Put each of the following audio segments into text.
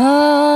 Oh.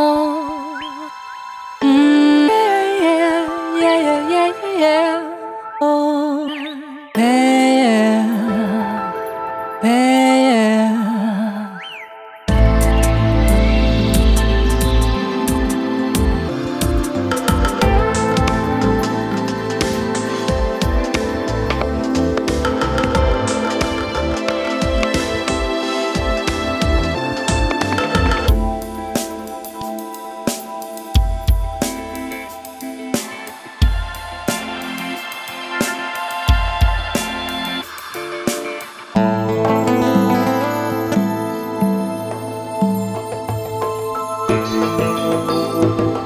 Música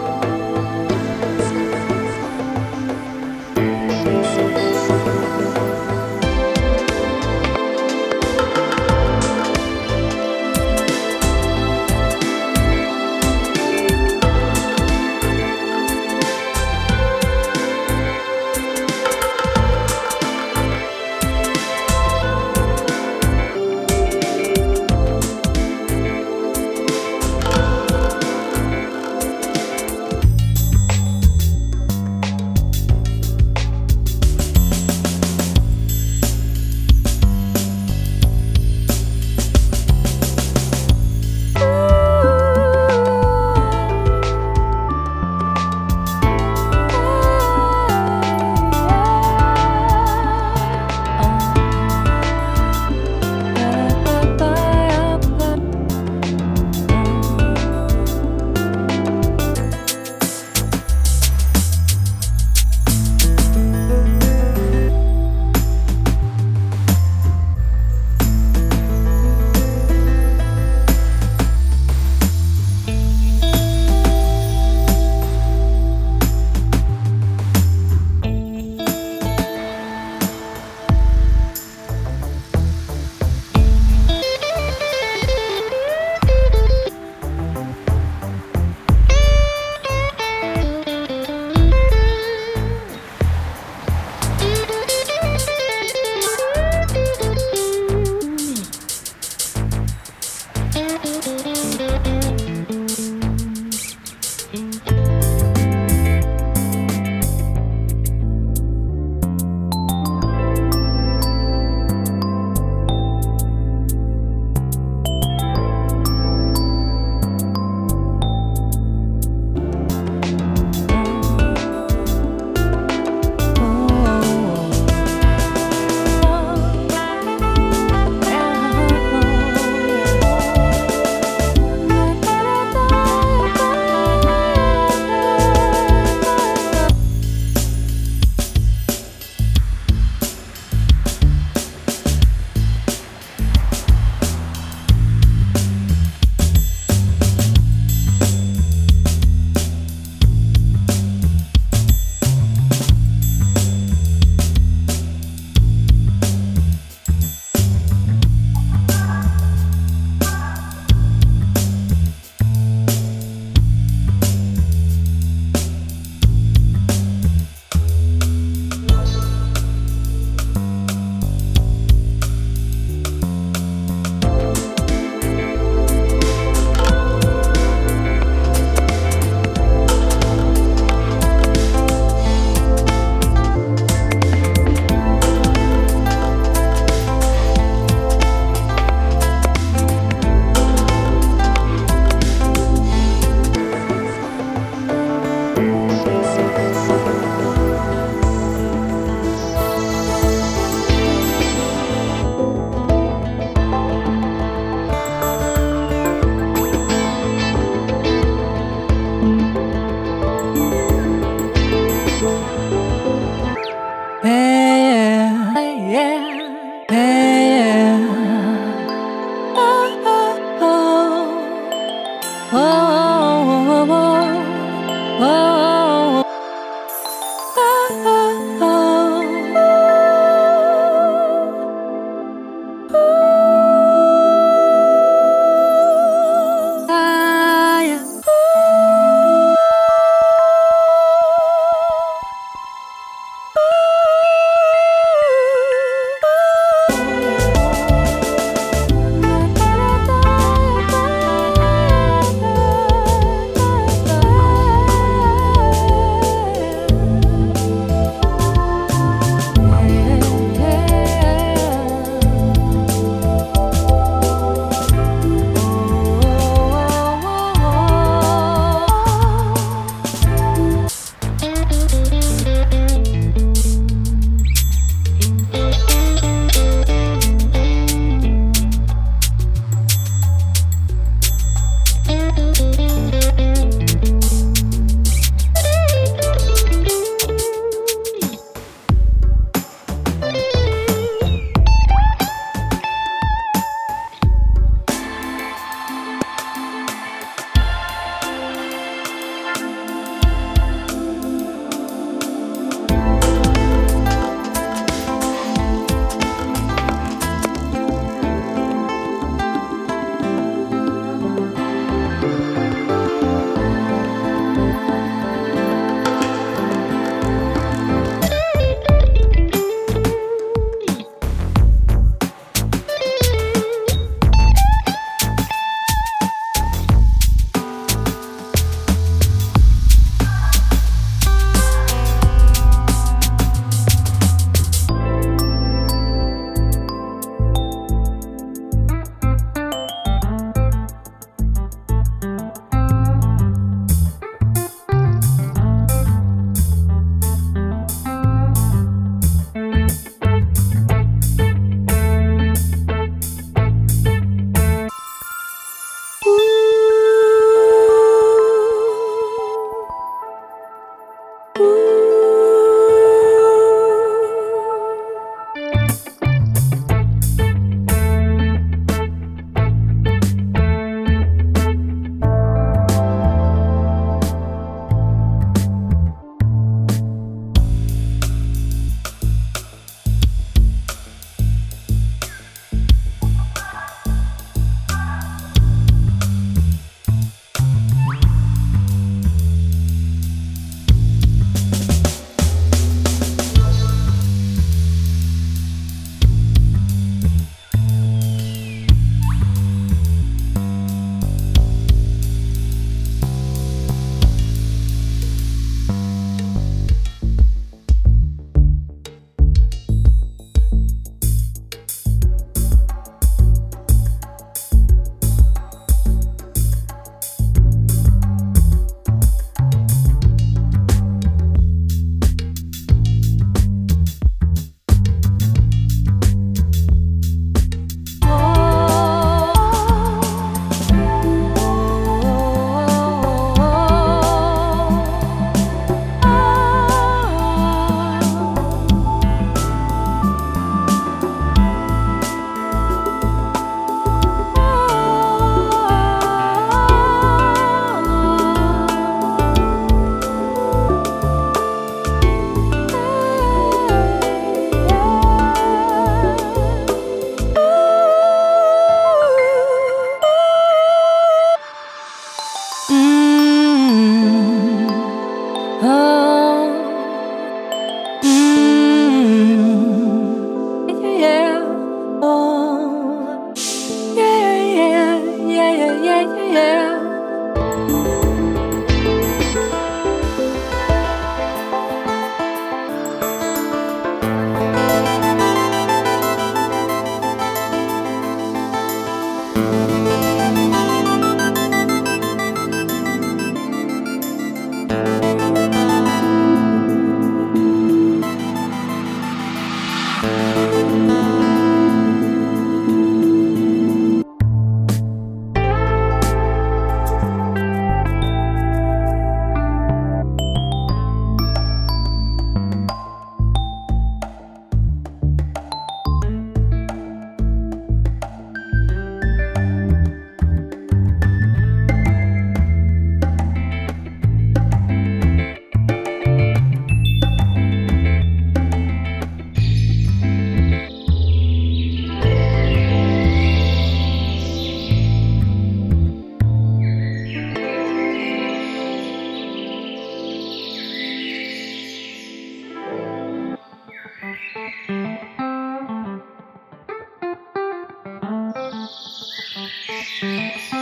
Música